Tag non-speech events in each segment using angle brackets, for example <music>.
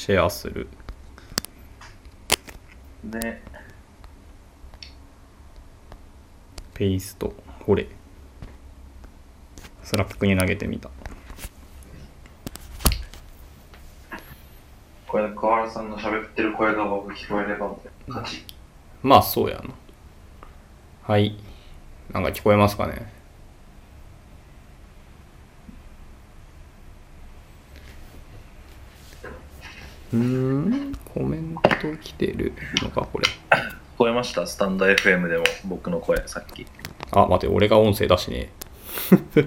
シェアする。ねペースト。これ。スラックに投げてみた。これ桑原さんの喋ってる声が僕聞こえれば勝ちまあ、そうやな。はい。なんか聞こえますかねうーん、コメント来てるのか、これ。聞こえました？スタンド FM でも僕の声さっきあ、待って、俺が音声出しねえ。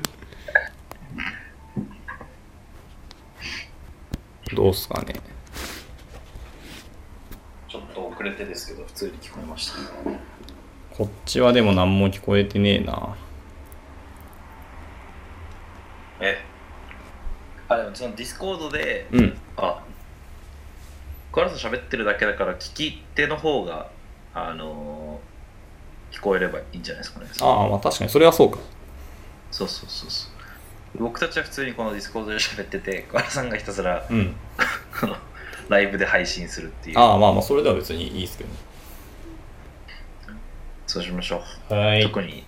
<laughs> どうっすかね。ちょっと遅れてですけど普通に聞こえましたこっちはでも何も聞こえてねえな。え？あでもその Discord でうん。あ桑原さん喋ってるだけだから聞き手の方があのー聞こえればいいんじゃないですかねああ、まあ確かにそれはそうか。そうそうそうそう僕たちは普通にこの Discord で喋ってて桑原さんがひたすらうん。ライブで配信するっていうああ、まあまあ、それでは別にいいですけどね。そうしましょう、はい。特に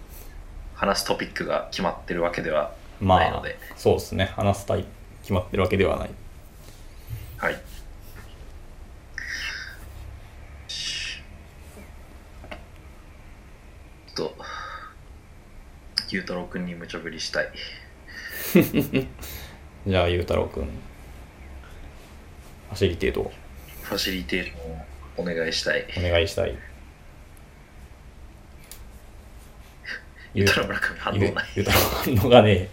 話すトピックが決まってるわけではまあないので、、そうですね。話すタイプ決まってるわけではない。はいちょっとゆうたろうくんに無茶ぶりしたい。<laughs> じゃあ、ゆうたろうくん。ファシリテートを。ファシリテーションをお願いしたい。お願いしたい。<laughs> ゆうたろう村上反応ない。ゆうたろう反応がね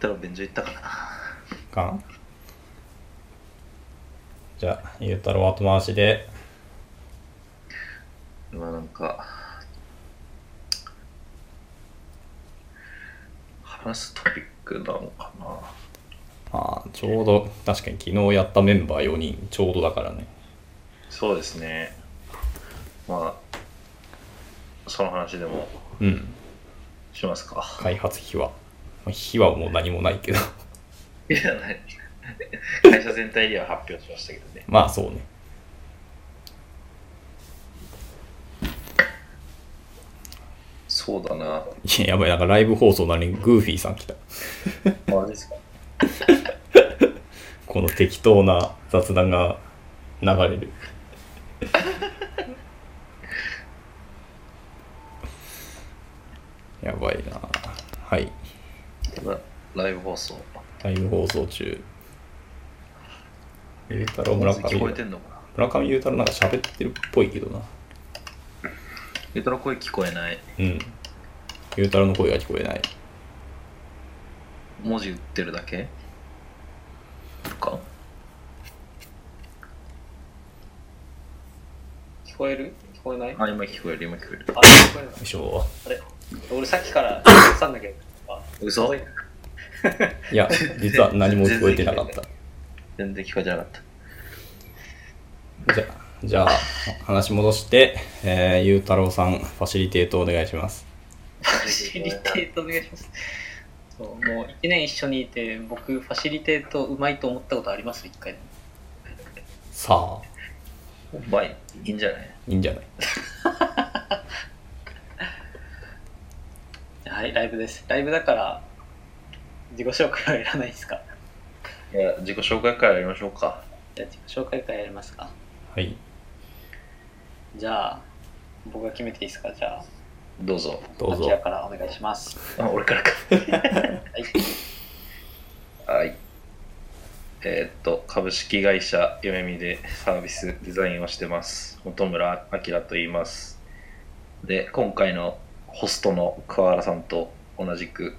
たら便所行ったかな。かん？じゃあ、ゆうたろう後回しで、まあなんか話すトピックなのかなまあ、ちょうど、確かに昨日やったメンバー4人、ちょうどだからね。そうですねまあその話でもうん。しますか開発費は。まあ費はもう何もないけど。いやない会社全体では発表しましたけどねまあ、そうね。そうだな。いや、やばい、なんかライブ放送なのにグーフィーさん来た。マジですか <laughs> この適当な雑談が流れる。<laughs> やばいなはい。ラライブ放送。ライブ放送中。ゆうたろう村上。聞こえてんのかな村上ゆうたろうなんか喋ってるっぽいけどな。ゆうたろう声聞こえない。うん。ゆうたろうの声が聞こえない。文字打ってるだけ？か？聞こえる？聞こえない？あ、あ、今聞こえる、今聞こえる。聞こえるよいしょ。あれ？俺さっきから言ったんだけど。あ嘘？いや、実は何も聞こえてなかった。全然聞こえてなかった。じゃあ、じゃあ話戻して、えー、ゆうたろうさん、ファシリテートお願いします。ファシリテートお願いします。そうもう1年一緒にいて、僕、ファシリテートうまいと思ったことあります？一回。さあ、まあ、いいんじゃない？いいんじゃない？<laughs> はい、ライブです。ライブだから、自己紹介はいらないですか？いや、自己紹介会やりましょうか。じゃあ自己紹介会やりますかはい、じゃあ、僕が決めていいですか？じゃどうぞ。あ、どうぞアキ。ラからお願いします。あ、俺からか。はい。はい。えーっと、株式会社よめみでサービスデザインをしてます。本村明と言います。で、今回のホストの桑原さんと同じく、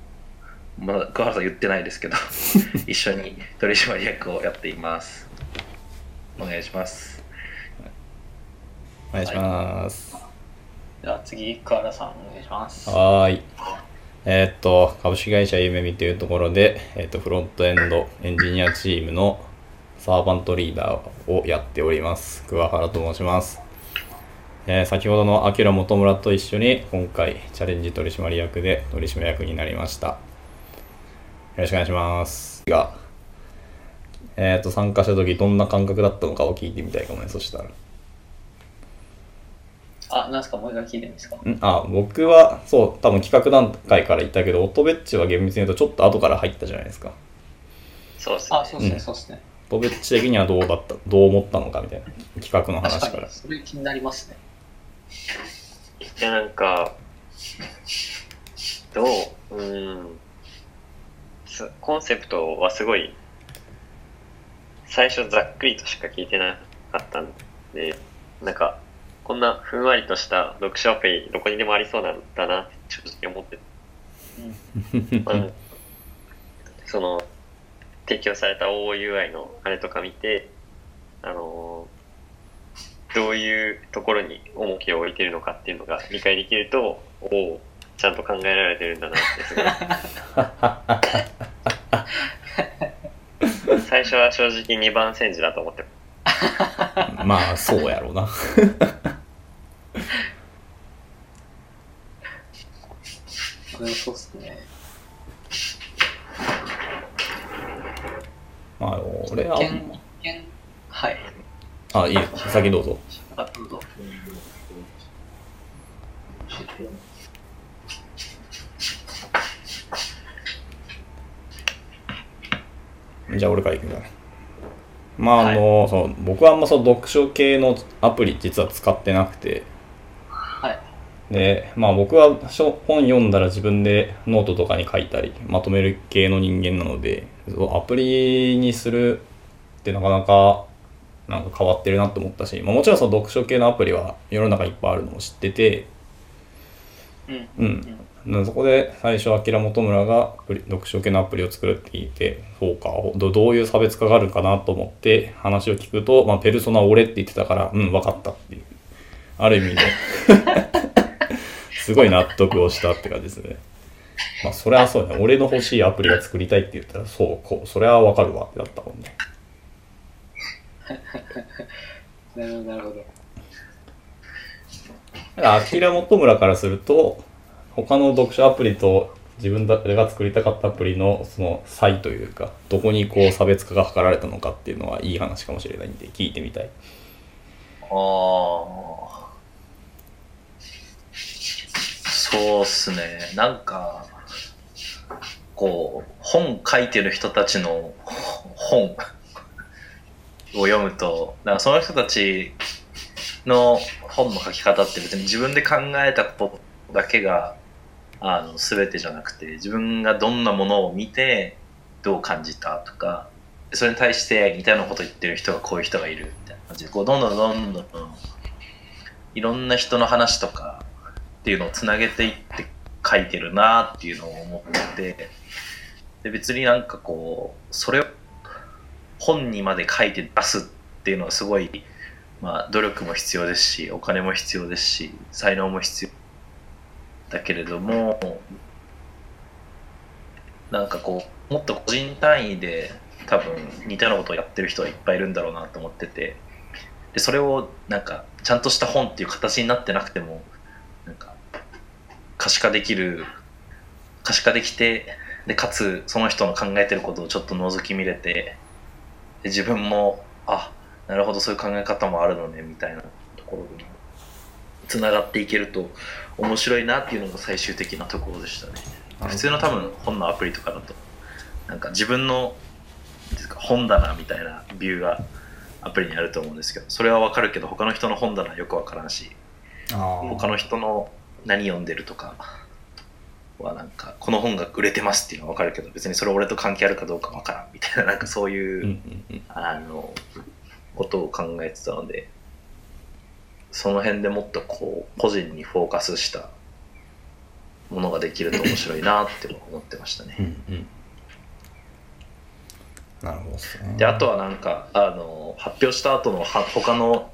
まだ桑原さん言ってないですけど、<laughs> 一緒に取締役をやっています。お願いします。お願いします。じゃあ次、桑原さんお願いします。はーい。えーっと、株式会社ゆめみというところで、えーっと、フロントエンドエンジニアチームのサーバントリーダーをやっております。桑原と申します。えー先ほどのアキラ元村と一緒に今回チャレンジ取締役で取締役になりました。よろしくお願いします。が、えっ、と、参加した時どんな感覚だったのかを聞いてみたいかもね、そしたら。あ、なんすか、もう一回聞いてるんですか？んあ、僕は、そう、多分企画段階から言ったけど、オトベッチは厳密に言うとちょっと後から入ったじゃないですか。そうですね。あ、そうですね、うんそうですね。オトベッチ的にはどうだった、どう思ったのかみたいな企画の話から。それ気になりますね。いや、なんか、どう、うーん、すコンセプトはすごい、最初ざっくりとしか聞いてなかったんで、なんか、こんなふんわりとした読書アプリ、どこにでもありそうなんだなって正直思って。まあその提供された OUI のあれとか見て、あのーどういうところに重きを置いてるのかっていうのが理解できると、おお、ちゃんと考えられてるんだなってすごい。<laughs> 最初は正直2番煎じだと思ってま <laughs> あ、そうやろうな。うん、そうですね。まあ、俺ははい。あ、いいよ。先どうぞ。あ、どうぞ。じゃあ俺からいくね。まあ、あの、そう僕はあんまそう読書系のアプリ実は使ってなくて、はい。で、まあ僕は書本読んだら自分でノートとかに書いたり、まとめる系の人間なので、アプリにするってなかなかなんか変わってるなって思ったし、まあ、もちろんその読書系のアプリは世の中いっぱいあるのを知ってて、うん。うん。なそこで最初、アキラ元村が読書系のアプリを作るって聞いて、そうか、どどういう差別化があるかなと思って話を聞くと、まあ、ペルソナ俺って言ってたから、うん、分かったっていう。ある意味で、すごい納得をしたって感じですね。まあ、それはそうね。俺の欲しいアプリが作りたいって言ったら、そう、こう、それは分かるわってなったもんね。<laughs> なるほど、なるほど。アキラ元村からすると、他の読書アプリと自分だが作りたかったアプリのその差異というか、どこにこう差別化が図られたのかっていうのはいい話かもしれないんで、聞いてみたい。ああ。そうっすね。なんか、こう、本書いてる人たちの本を読むと、なんかその人たちの本の書き方って別に自分で考えたことだけが、あの、全てじゃなくて、自分がどんなものを見て、どう感じたとか、それに対して似たようなこと言ってる人がこういう人がいるみたいな感じ。で、こうどんどんどんどんいろんな人の話とかっていうのをつなげていって書いてるなっていうのを思って、で別になんかこう、それを本にまで書いて出すっていうのはすごい、まあ努力も必要ですし、お金も必要ですし、才能も必要だけれども、なんかこう、もっと個人単位で多分似たようなことをやってる人はいっぱいいるんだろうなと思ってて、で、それをなんかちゃんとした本っていう形になってなくても、なんか可視化できる、可視化できて、で、かつその人の考えてることをちょっと覗き見れて、自分も、あ、なるほどそういう考え方もあるのね、みたいなところにつながっていけると面白いなっていうのが最終的なところでしたね。普通の多分本のアプリとかだとなんか自分の本棚みたいなビューがアプリにあると思うんですけどそれはわかるけど他の人の本棚はよくわからんしあ他の人の何読んでるとかはなんかこの本が売れてますっていうのはわかるけど別にそれ俺と関係あるかどうかわからんみたいななんかそういう。あのことを考えてたのでその辺でもっとこう個人にフォーカスしたものができると面白いなって思ってましたね。うんうん。なるほどっすね。であとはなんかあの発表した後のは他の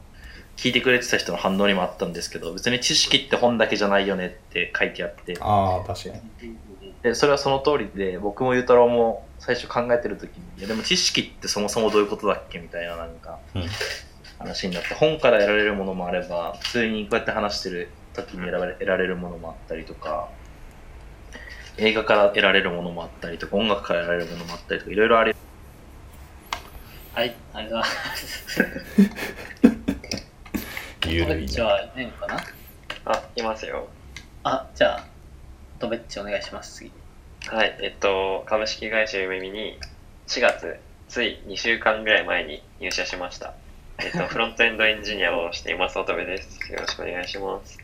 聞いてくれてた人の反応にもあったんですけど別に知識って本だけじゃないよねって書いてあってああ、確かに。でそれはその通りで僕もゆうたろうも最初考えてる時にいやでも知識ってそもそもどういうことだっけみたいななんかうん話になって本から得られるものもあれば普通にこうやって話してる時に得られ得られるものもあったりとか映画から得られるものもあったりとか、音楽から得られるものもあったりとか、いろいろある。はい、ありがとうございます。<laughs> <laughs> ゆるいな。トベッチはいないのかな？あ、いますよ。あ、じゃあ、トベッチお願いします、次。はい、えっと、株式会社ゆめみに4月、つい2週間ぐらい前に入社しました。えっと、<laughs> フロントエンドエンジニアをしています、乙部です。よろしくお願いします。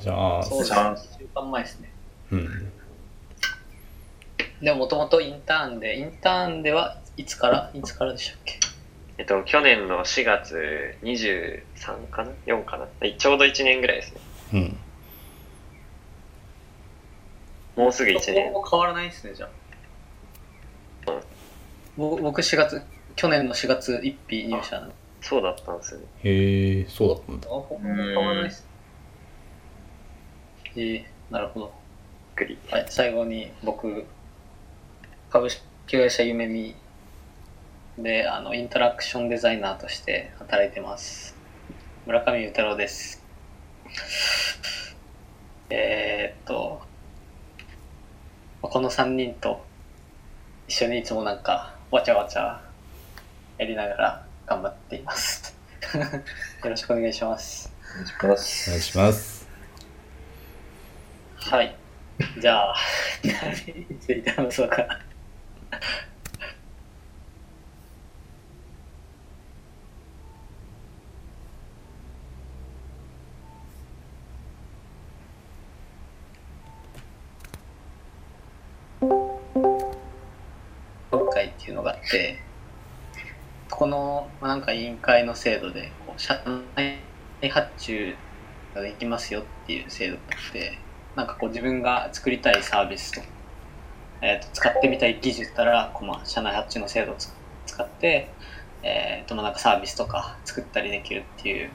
じゃあ、そうですね。1週間前ですね。うん。でも、もともとインターンで、インターンではいつからいつからでしたっけ？えっと、去年の4月23かな ?4 かな？ちょうど1年ぐらいですね。うん。もうすぐ1ほ年。ぼ変わらないですね、じゃあ。ぼ僕4月、去年の4月1日入社なの。そうだったんですよね。へえ、そうだったんだ。ほぼ変わらないです。えー、なるほど。びっくり。はい、最後に僕、株式会社ゆめみであのインタラクションデザイナーとして働いてます。村上裕太郎です。えーっと、この3人と一緒にいつもなんかわちゃわちゃやりながら頑張っています。<laughs> よろしくお願いします。お願いします。お願いします。はい。じゃあ、<laughs> 何について話そうか会っていうのがあって、この、なんか委員会の制度で、こう社内発注ができますよっていう制度があって、なんかこう自分が作りたいサービスと、えー、と使ってみたい技術たら、こうまあ社内発注の制度を使って、えーとなんかサービスとか作ったりできるっていう、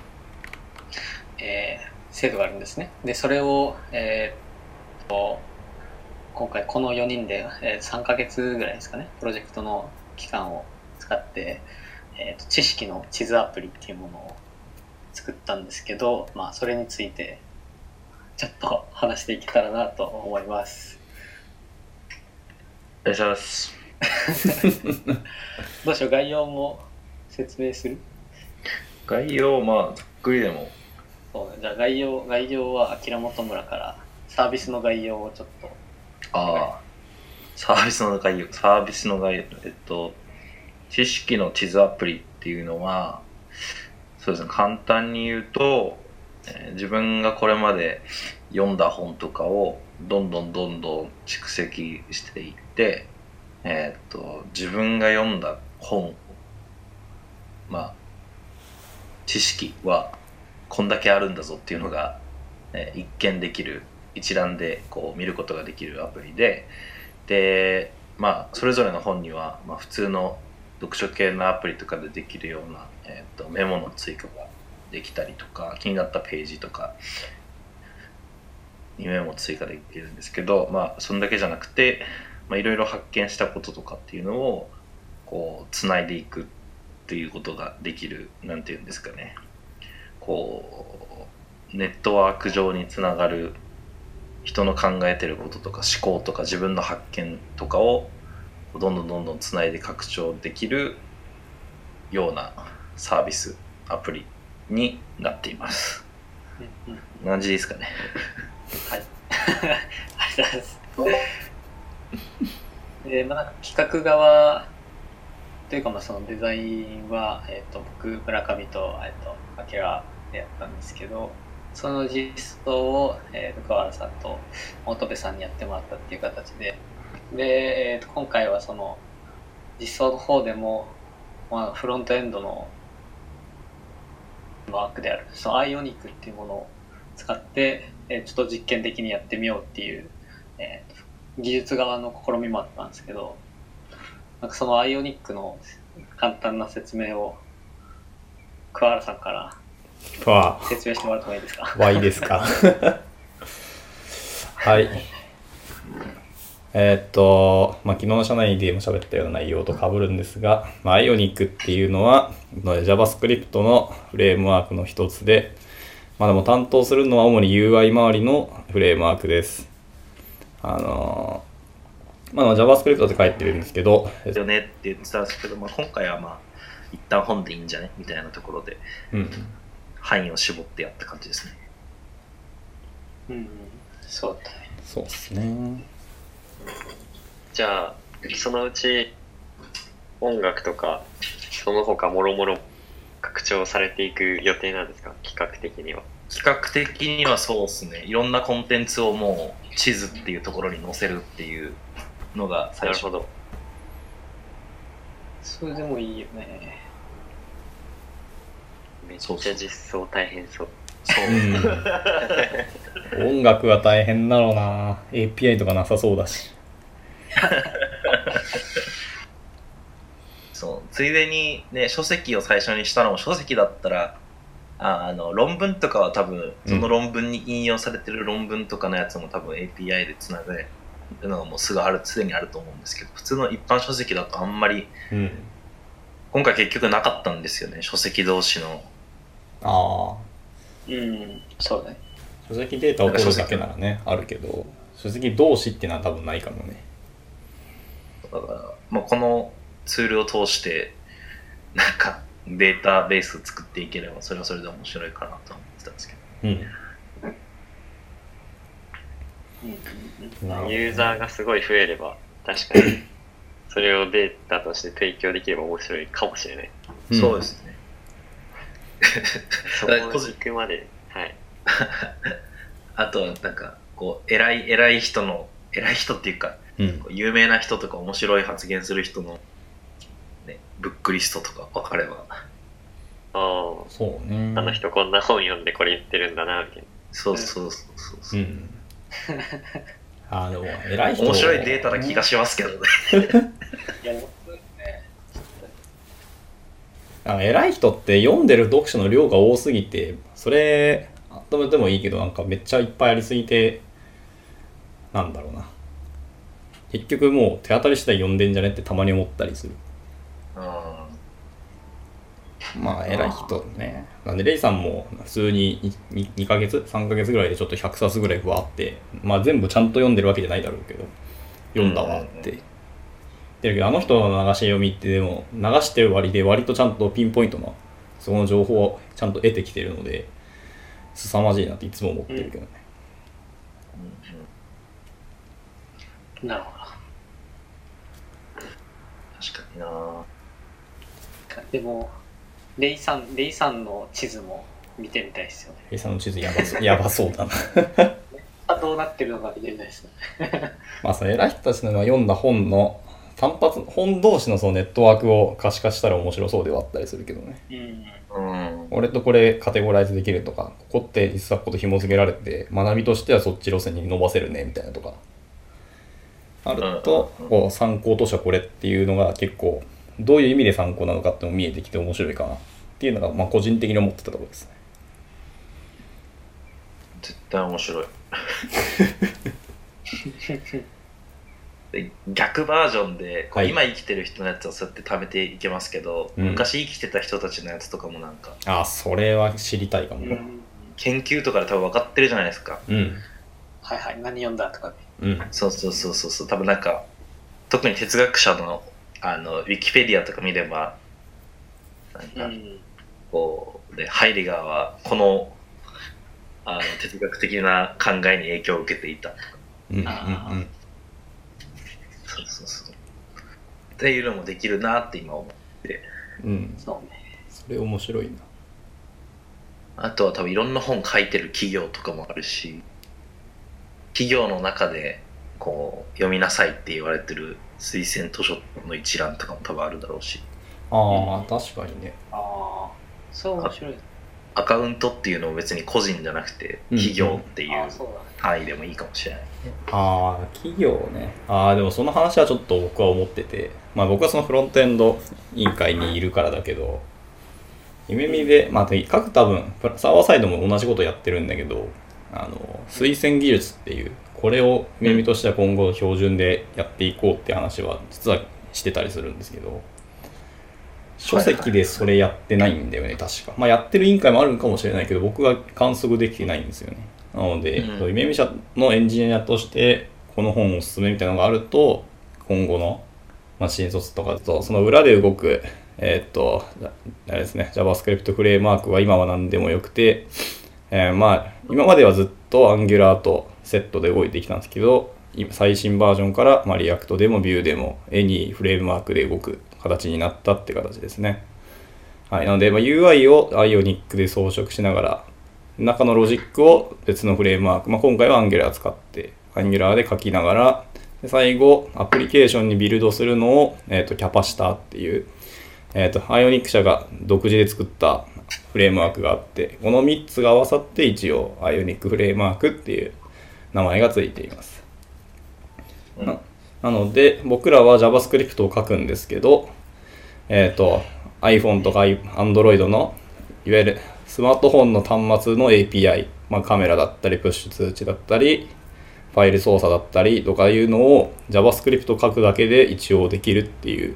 えー制度があるんですね。で、それを、えーと今回この4人で、えー3ヶ月ぐらいですかね、プロジェクトの期間を使って、えーと知識の地図アプリっていうものを作ったんですけど、まあそれについてちょっと話していけたらなと思います。お願いします。<laughs> どうしよう、概要も説明する？概要、まあ、ざっくりでも、そうね、じゃあ概要、概要はあきらもとむらからサービスの概要をちょっと。ああ、サービスの概要、サービスの概要、えっと、知識の地図アプリっていうのは、そうですね、簡単に言うと、えー自分がこれまで読んだ本とかをどんどんどんどん蓄積していって、えーっと、自分が読んだ本、まあ、知識はこんだけあるんだぞっていうのが、えー一見できる一覧でこう見ることができるアプリででまあそれぞれの本には、まあ、普通の読書系のアプリとかでできるような、えー、とメモの追加ができたりとか気になったページとかにメモ追加できるんですけどまあそんだけじゃなくていろいろ発見したこととかっていうのをこうつないでいくっていうことができるなんていうんですかね。こうネットワーク上につながる人の考えてることとか思考とか自分の発見とかをどんどんどんどんつないで拡張できるようなサービスアプリになっています。うんうんですかね？はい。ありがとうございます。で、まあ、企画側というか、まあ、そのデザインは、えっ、と、僕、村上と、えっ、と、アキラでやったんですけど、その実装を、えー、と川原さんと本部さんにやってもらったっていう形で、で、えー、と今回はその実装の方でも、まあ、フロントエンドのワークである、そのアイオニックっていうものを使って、えーちょっと実験的にやってみようっていう、えーと技術側の試みもあったんですけど、なんかそのアイオニックの簡単な説明を桑原さんからわ説明してもらってもいいですか？あ、Y ですか？<laughs> はい。えーっと、まあ、昨日の社内でも喋ったような内容と被るんですが、まあ、Ionic っていうのは、まあ JavaScript のフレームワークの一つで、まあ、でも担当するのは主に UI 周りのフレームワークです。あのーまあ、JavaScript で書いてるんですけど、よねって言ってたんですけど、まあ、今回はまあ一旦本でいいんじゃね？みたいなところでうん。範囲を絞ってやった感じですね。うんうん。そうだね。そうですね。じゃあ、そのうち音楽とか、その他もろもろ拡張されていく予定なんですか？企画的には。企画的にはそうですね。いろんなコンテンツをもう地図っていうところに載せるっていうのが最初なるほど。それでもいいよね。めっちゃ実装大変そう。そう。うん。<laughs> 音楽は大変だろうな API とかなさそうだし。<laughs> そうついでにね書籍を最初にしたのも書籍だったらああの論文とかは多分その論文に引用されてる論文とかのやつも多分 API でつなぐのがもうすぐあるすでにあると思うんですけど普通の一般書籍だとあんまりうん。今回結局なかったんですよね書籍同士のああ。うん。そうだね。書籍データを取るだけならね、あるけど、書籍同士っていうのは多分ないかもね。だから、まあ、このツールを通してなんかデータベース作っていければそれはそれで面白いかなと思ってたんですけどうん。ユーザーがすごい増えれば、確かに、それをデータとして提供できれば面白いかもしれない。うんそうですねそこに行くまで、はい。あとはなんかこう偉い偉い人の偉い人っていうかうん。有名な人とか面白い発言する人の、ね、ブックリストとか分かればあそうね。あ、あの人こんな本読んでこれ言ってるんだな、みたいな。そうそうそうそうそうう、ん。あーでも、偉い人面白いデータな気がしますけどね。<laughs> あの偉い人って読んでる読書の量が多すぎて、それ、まめてもいいけど、なんかめっちゃいっぱいありすぎて、なんだろうな。結局もう手当たり次第読んでんじゃねってたまに思ったりする。うんまあ、偉い人ね。なんで、レイさんも普通に 2, 2ヶ月 ?3 ヶ月ぐらいでちょっと100冊ぐらいわーって、まあ全部ちゃんと読んでるわけじゃないだろうけど、読んだわって。言ってるけど、あの人の流し読みってでも、流してる割で割とちゃんとピンポイントな、その情報をちゃんと得てきてるので、凄まじいなっていつも思ってるけどね。なるほ確かになど。でも、レイさん、レイさんの地図も見てみたいですよね。レイさんの地図やばそう <laughs> やばそうだな。あどうなってるのか見てみたいですね。<laughs> まあ、その偉い人たちの読んだ本の、単発、本同士のそのネットワークを可視化したら面白そうではあったりするけどね。うん。うん俺とこれカテゴライズできるとか、ここって実はここと紐付けられて、学びとしてはそっち路線に伸ばせるね、みたいなとか。あるとうん、こう参考としてはこれっていうのが結構、どういう意味で参考なのかっても見えてきて面白いかなっていうのが、まあ個人的に思ってたところですね。絶対面白いで <laughs> 逆バージョンではい今生きてる人のやつをそうやって貯めていけますけど、うん昔生きてた人たちのやつとかもなんかあ、それは知りたいかも。うん研究とかで多分分かってるじゃないですかうん。はいはい。何読んだとかね。うん。そうそうそうそうそう多分なんか特に哲学者のあのウィキペディアとか見ればなんかん。こうでハイデガーはこのあの哲学的な考えに影響を受けていたとかうん。うん。うん。そうそうそうっていうのもできるなって今思ううん。そうね。それ面白いな。あとは多分いろんな本書いてる企業とかもあるし企業の中でこう読みなさいって言われてる推薦図書の一覧とかも多分あるだろうしああ、確かにね。ああ。そう面白い。アカウントっていうのも別に個人じゃなくてうん企業っていうああ、そうだね。範囲でもいいかもしれない、ああ、企業ね。ああ、でもその話はちょっと僕は思ってて、まあ僕はそのフロントエンド委員会にいるからだけど、夢見で、まあ各多分、サーバーサイドも同じことやってるんだけど、あの、推薦技術っていう、これを夢見としては今後標準でやっていこうって話は実はしてたりするんですけど、書籍でそれやってないんだよね、確か。まあやってる委員会もあるんかもしれないけど、僕は観測できてないんですよね。なので、うん夢見社のエンジニアとして、この本おすすめみたいなのがあると今後の、まあ、新卒とかだとその裏で動くえーっとあれですね JavaScript フレームワークは今は何でもよくて、えーまあ今まではずっと Angular とセットで動いてきたんですけど今最新バージョンから、まあ、React でも Vue でも Any フレームワークで動く形になったって形ですね。はい、なので、まあ、UI を Ionic で装飾しながら中のロジックを別のフレームワーク、まあ、今回は Angular 使って Angular で書きながらで最後アプリケーションにビルドするのを、えー、とキャパシターっていう、えー、と Ionic 社が独自で作ったフレームワークがあってこの3つが合わさって一応 Ionic フレームワークっていう名前がついています。うんななので僕らは JavaScript を書くんですけど、えっ、と iPhone とか Android のいわゆるスマートフォンの端末の API、まあ、カメラだったりプッシュ通知だったりファイル操作だったりとかいうのを JavaScript 書くだけで一応できるっていう、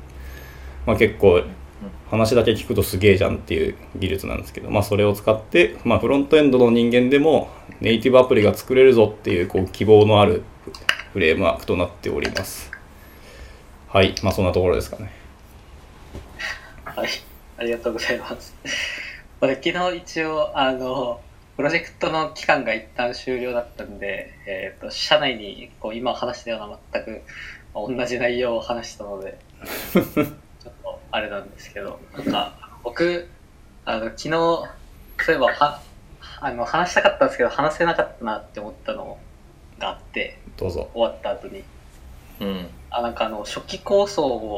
まあ、結構話だけ聞くとすげえじゃんっていう技術なんですけど、まあ、それを使って、まあ、フロントエンドの人間でもネイティブアプリが作れるぞっていうこう希望のあるフレームワークとなっております。はい、まあそんなところですかね。はい、ありがとうございます。昨日一応、あの、プロジェクトの期間が一旦終了だったんで、えっ、と、社内にこう今話したような全くまあ同じ内容を話したので、<laughs> ちょっとあれなんですけど、なんか、僕、あの、昨日、そういえばは、あの、話したかったんですけど、話せなかったなって思ったのがあって、どうぞ。終わった後に。うん。あなんかあの初期構想を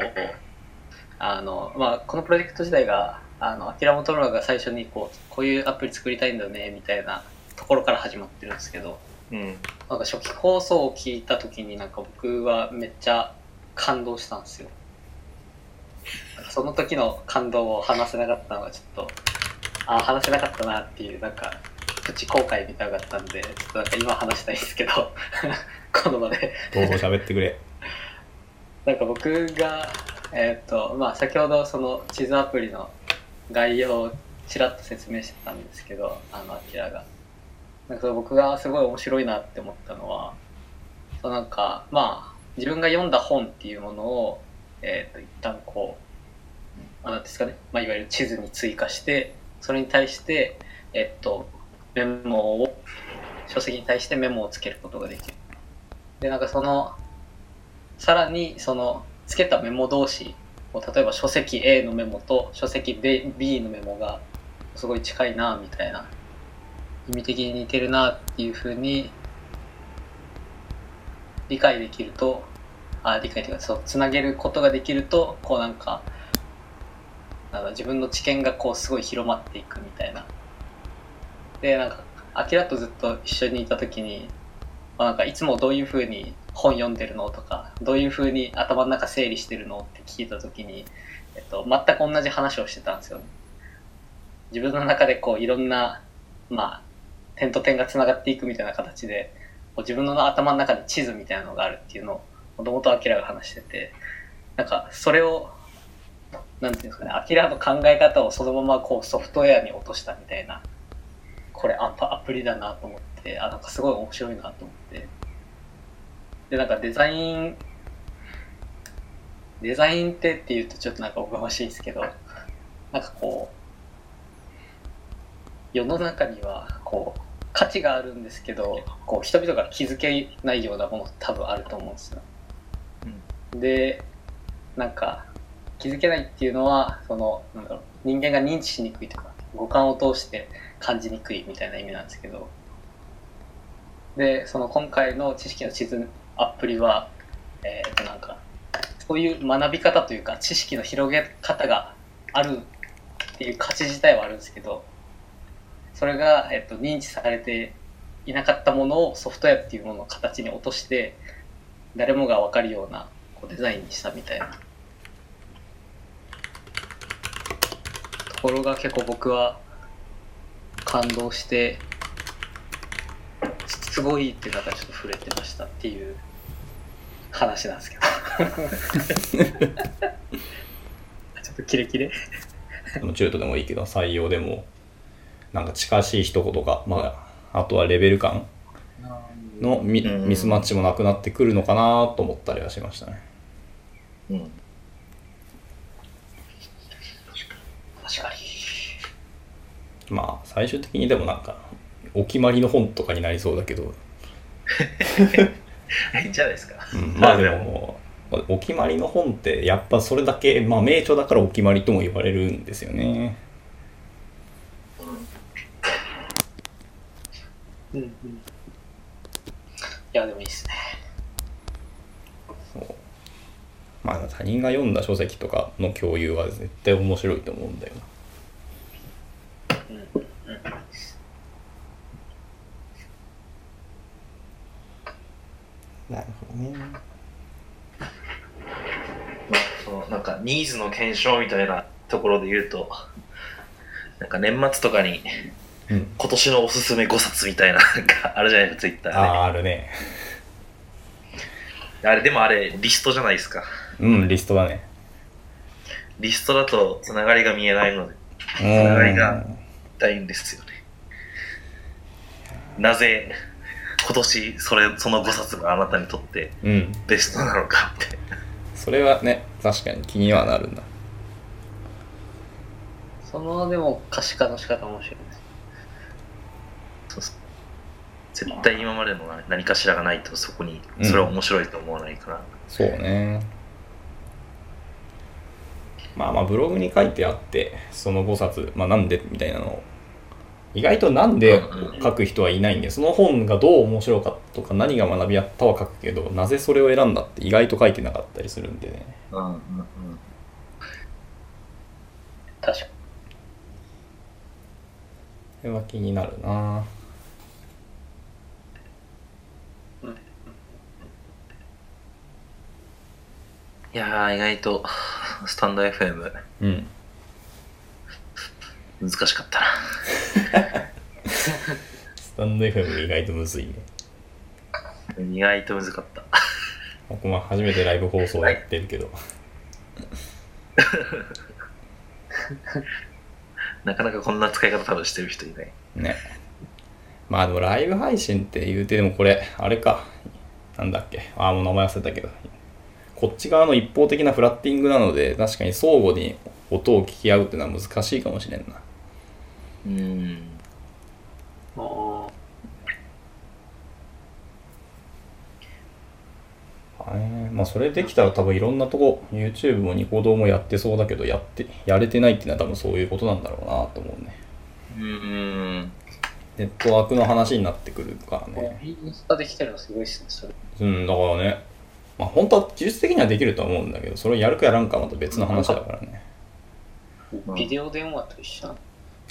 あの、まあ、このプロジェクト自体があのアキラモトロラが最初にこうこういうアプリ作りたいんだよねみたいなところから始まってるんですけどうん。なんか初期構想を聞いた時になんか僕はめっちゃ感動したんですよその時の感動を話せなかったのがちょっとああ話せなかったなっていうなんかプチ後悔みたいなのがあったんでちょっとなんか今話したいんですけど <laughs> この場でどうぞ喋ってくれ。<laughs> なんか僕が、えっ、と、まあ先ほどその地図アプリの概要をちらっと説明してたんですけど、あの、アキラが。なんかそ僕がすごい面白いなって思ったのは、そうなんか、まあ、自分が読んだ本っていうものを、えっ、と、一旦こう、あなんですかね、まあ、いわゆる地図に追加して、それに対して、えっ、と、メモを、書籍に対してメモをつけることができる。で、なんかその、さらにそのつけたメモ同士を例えば書籍 A のメモと書籍 B のメモがすごい近いなみたいな意味的に似てるなっていうふうに理解できるとあ理解というかそうつなげることができるとこうなんかなんだ自分の知見がこうすごい広まっていくみたいな。でなんかアキラとずっと一緒にいた時にまあ、なんかいつもどういうふうに本読んでるのとかどういうふうに頭の中整理してるのって聞いた時に、えっと、全く同じ話をしてたんですよね。自分の中でこういろんな、まあ、点と点がつながっていくみたいな形でこう自分の頭の中に地図みたいなのがあるっていうのをもともとアキラが話しててなんかそれをなんていうんですかねアキラの考え方をそのままこうソフトウェアに落としたみたいなこれアプアプリだなと思ってあなんかすごい面白いなと思ってでなんかデザインデザインってって言うとちょっとなんかおこがましいですけどなんかこう世の中にはこう価値があるんですけどこう人々が気づけないようなもの多分あると思うんですよ、でなんか気づけないっていうのはそのなんだろう人間が認知しにくいとか五感を通して感じにくいみたいな意味なんですけどでその今回の知識の地図アプリはえっ、となんかそういう学び方というか知識の広げ方があるっていう価値自体はあるんですけどそれが、えっと、認知されていなかったものをソフトウェアっていうものの形に落として誰もが分かるようなこうデザインにしたみたいな。ところが結構僕は感動してすごいってなんかちょっと触れてましたっていう話なんですけど <laughs> ちょっとキレキレでも中途でもいいけど、採用でも、なんか近しい一言か、まあ、あとはレベル感のミうんミスマッチもなくなってくるのかなと思ったりはしましたね。うん。確かに。まあ最終的にでもなんかお決まりの本とかになりそうだけど、<laughs> いいんじゃないですか。うんまあでもお決まりの本ってやっぱそれだけ、まあ、名著だからお決まりとも言われるんですよね。うんうん。いや、でもいいっすね。そうまあ他人が読んだ書籍とかの共有は絶対面白いと思うんだよな。うんうんうん。なるほどね。まあ、そのなんかニーズの検証みたいなところで言うと、なんか年末とかにうん。今年のおすすめ5冊みたいななんかあるじゃないですか、ツイッターで。ああ、あるね。あれ、でもあれ、リストじゃないですか。うん、リストだね。リストだとつながりが見えないので、つながりが大変ですよね。なぜ、今年それ、その5冊があなたにとってうん。ベストなのかって。それはね、確かに気にはなるんだ。その、でも、可視化の仕方面白いです。そうそう絶対今までの何かしらがないとそこにうんそれは面白いと思わないから、そうね。まあまあブログに書いてあって、その5冊、まあなんでみたいなのを、意外となんで書く人はいないんで、その本がどう面白かったとか何が学びあったは書くけど、なぜそれを選んだって意外と書いてなかったりするんでね。うんうんうん確かに。それは気になるないやー意外とスタンド FM うん。難しかったなスタンド FM 意外とむずいね。意外と難かった僕も初めてライブ放送やってるけど。<laughs> なかなかこんな使い方多分してる人いないね。まあでもライブ配信って言うてでもこれ、あれか。なんだっけ。ああ、もう名前忘れたけど。こっち側の一方的なフラッティングなので、確かに相互に音を聞き合うっていうのは難しいかもしれんな。うんあーはいまあそれできたら多分いろんなとこ、YouTube もニコ動もやってそうだけど、やって、やれてないっていうのは多分そういうことなんだろうなと思うね。うんネットワークの話になってくるからね。インスタできてるのすごいっすね、それ。うん、だからね、まあ本当は技術的にはできるとは思うんだけど、それをやるかやらんかはまた別の話だからね。うんビデオ電話と一緒なの？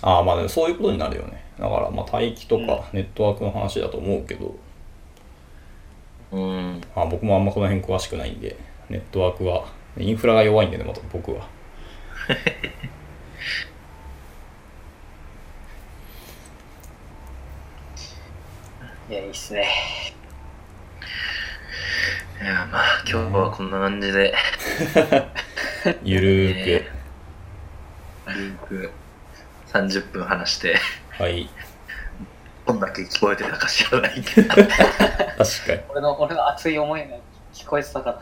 ああ、まあでもそういうことになるよね。だからまあ帯域とかネットワークの話だと思うけど、うんまあ僕もあんまこの辺詳しくないんで、ネットワークは、インフラが弱いんでね、また僕は。<laughs> いや、いいっすね。いやまあ今日はこんな感じで <laughs> ゆるーね軽く <laughs> 30分話してく、はい。どんだけ聞こえてたか知らないけど確かに。俺の、俺の熱い思いが聞こえてたから。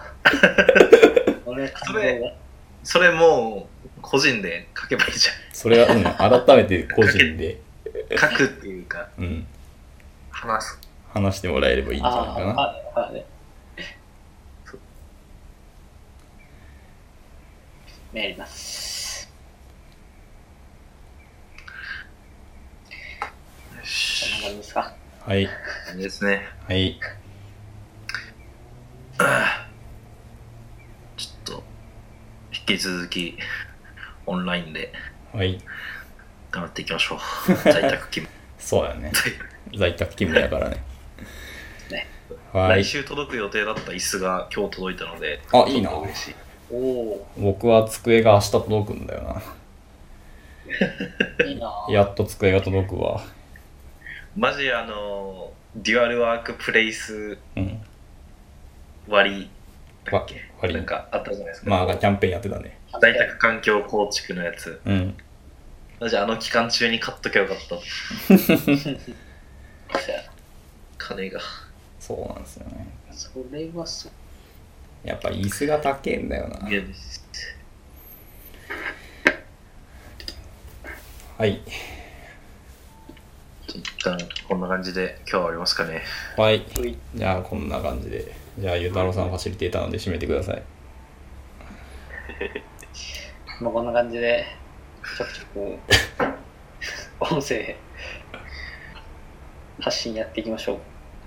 <laughs> 俺の感動が。それもう個人で書けばいいじそれは、うん、改めて個人で、ゃん書くっていうかうん、話す話してもらえればいいんじゃないかあな。あ、ああ、ね。やります。よじしゃあ、何ですか？はい。いいですねはい。ちょっと引き続きオンラインではい。頑張っていきましょう在宅勤 <laughs> そうだね。務在宅勤務だからね。ねはい来。週届く予定だった椅子が今日届いたのであいいな嬉しいおお僕は机が明日届くんだよな。ー、<laughs> いいなぁやっと机が届くわ。マジあのデュアルワークプレイスうん。割だっけ？わ割なんかあったじゃないですか、まあ、キャンペーンやってたね。在宅環境構築のやつうん。マジあの期間中に買っときゃよかった <laughs> 金がそうなんですよね。それはそう。やっぱ椅子が高えんだよな。嫌です。はい。一旦こんな感じで今日は終わりますかね。はい。じゃあこんな感じで。じゃあゆうたろうさんファシリテーターなんで締めてください。<laughs> まあ、こんな感じで、ちょくちょく、音声、発信やっていきましょ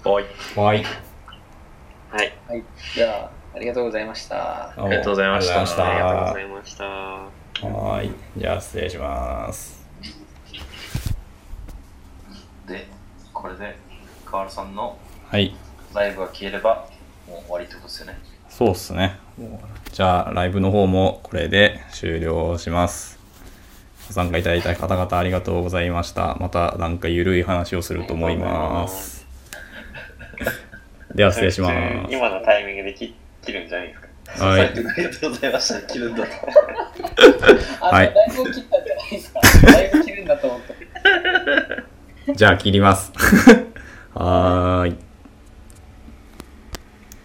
う。はい。はい。はい。はい。じゃあ、ありがとうございました。ありがとうございましたありがとうありがとうござい。ました。はい。じゃあ失礼します。で、これで河原さんのはい。ライブが消えればもう終わりってことですよね。そうっすね。じゃあライブの方もこれで終了します。ご参加いただいた方々ありがとうございました。またなんかゆるい話をすると思います。<laughs> では失礼します。今のタイミングで切切るんじゃないですか。はい。ありがとうございました。切るんだと。<laughs> あ、はいだいぶ切ったんじゃないですか。だいぶ切るんだと思って。じゃあ切ります。<laughs> はーい。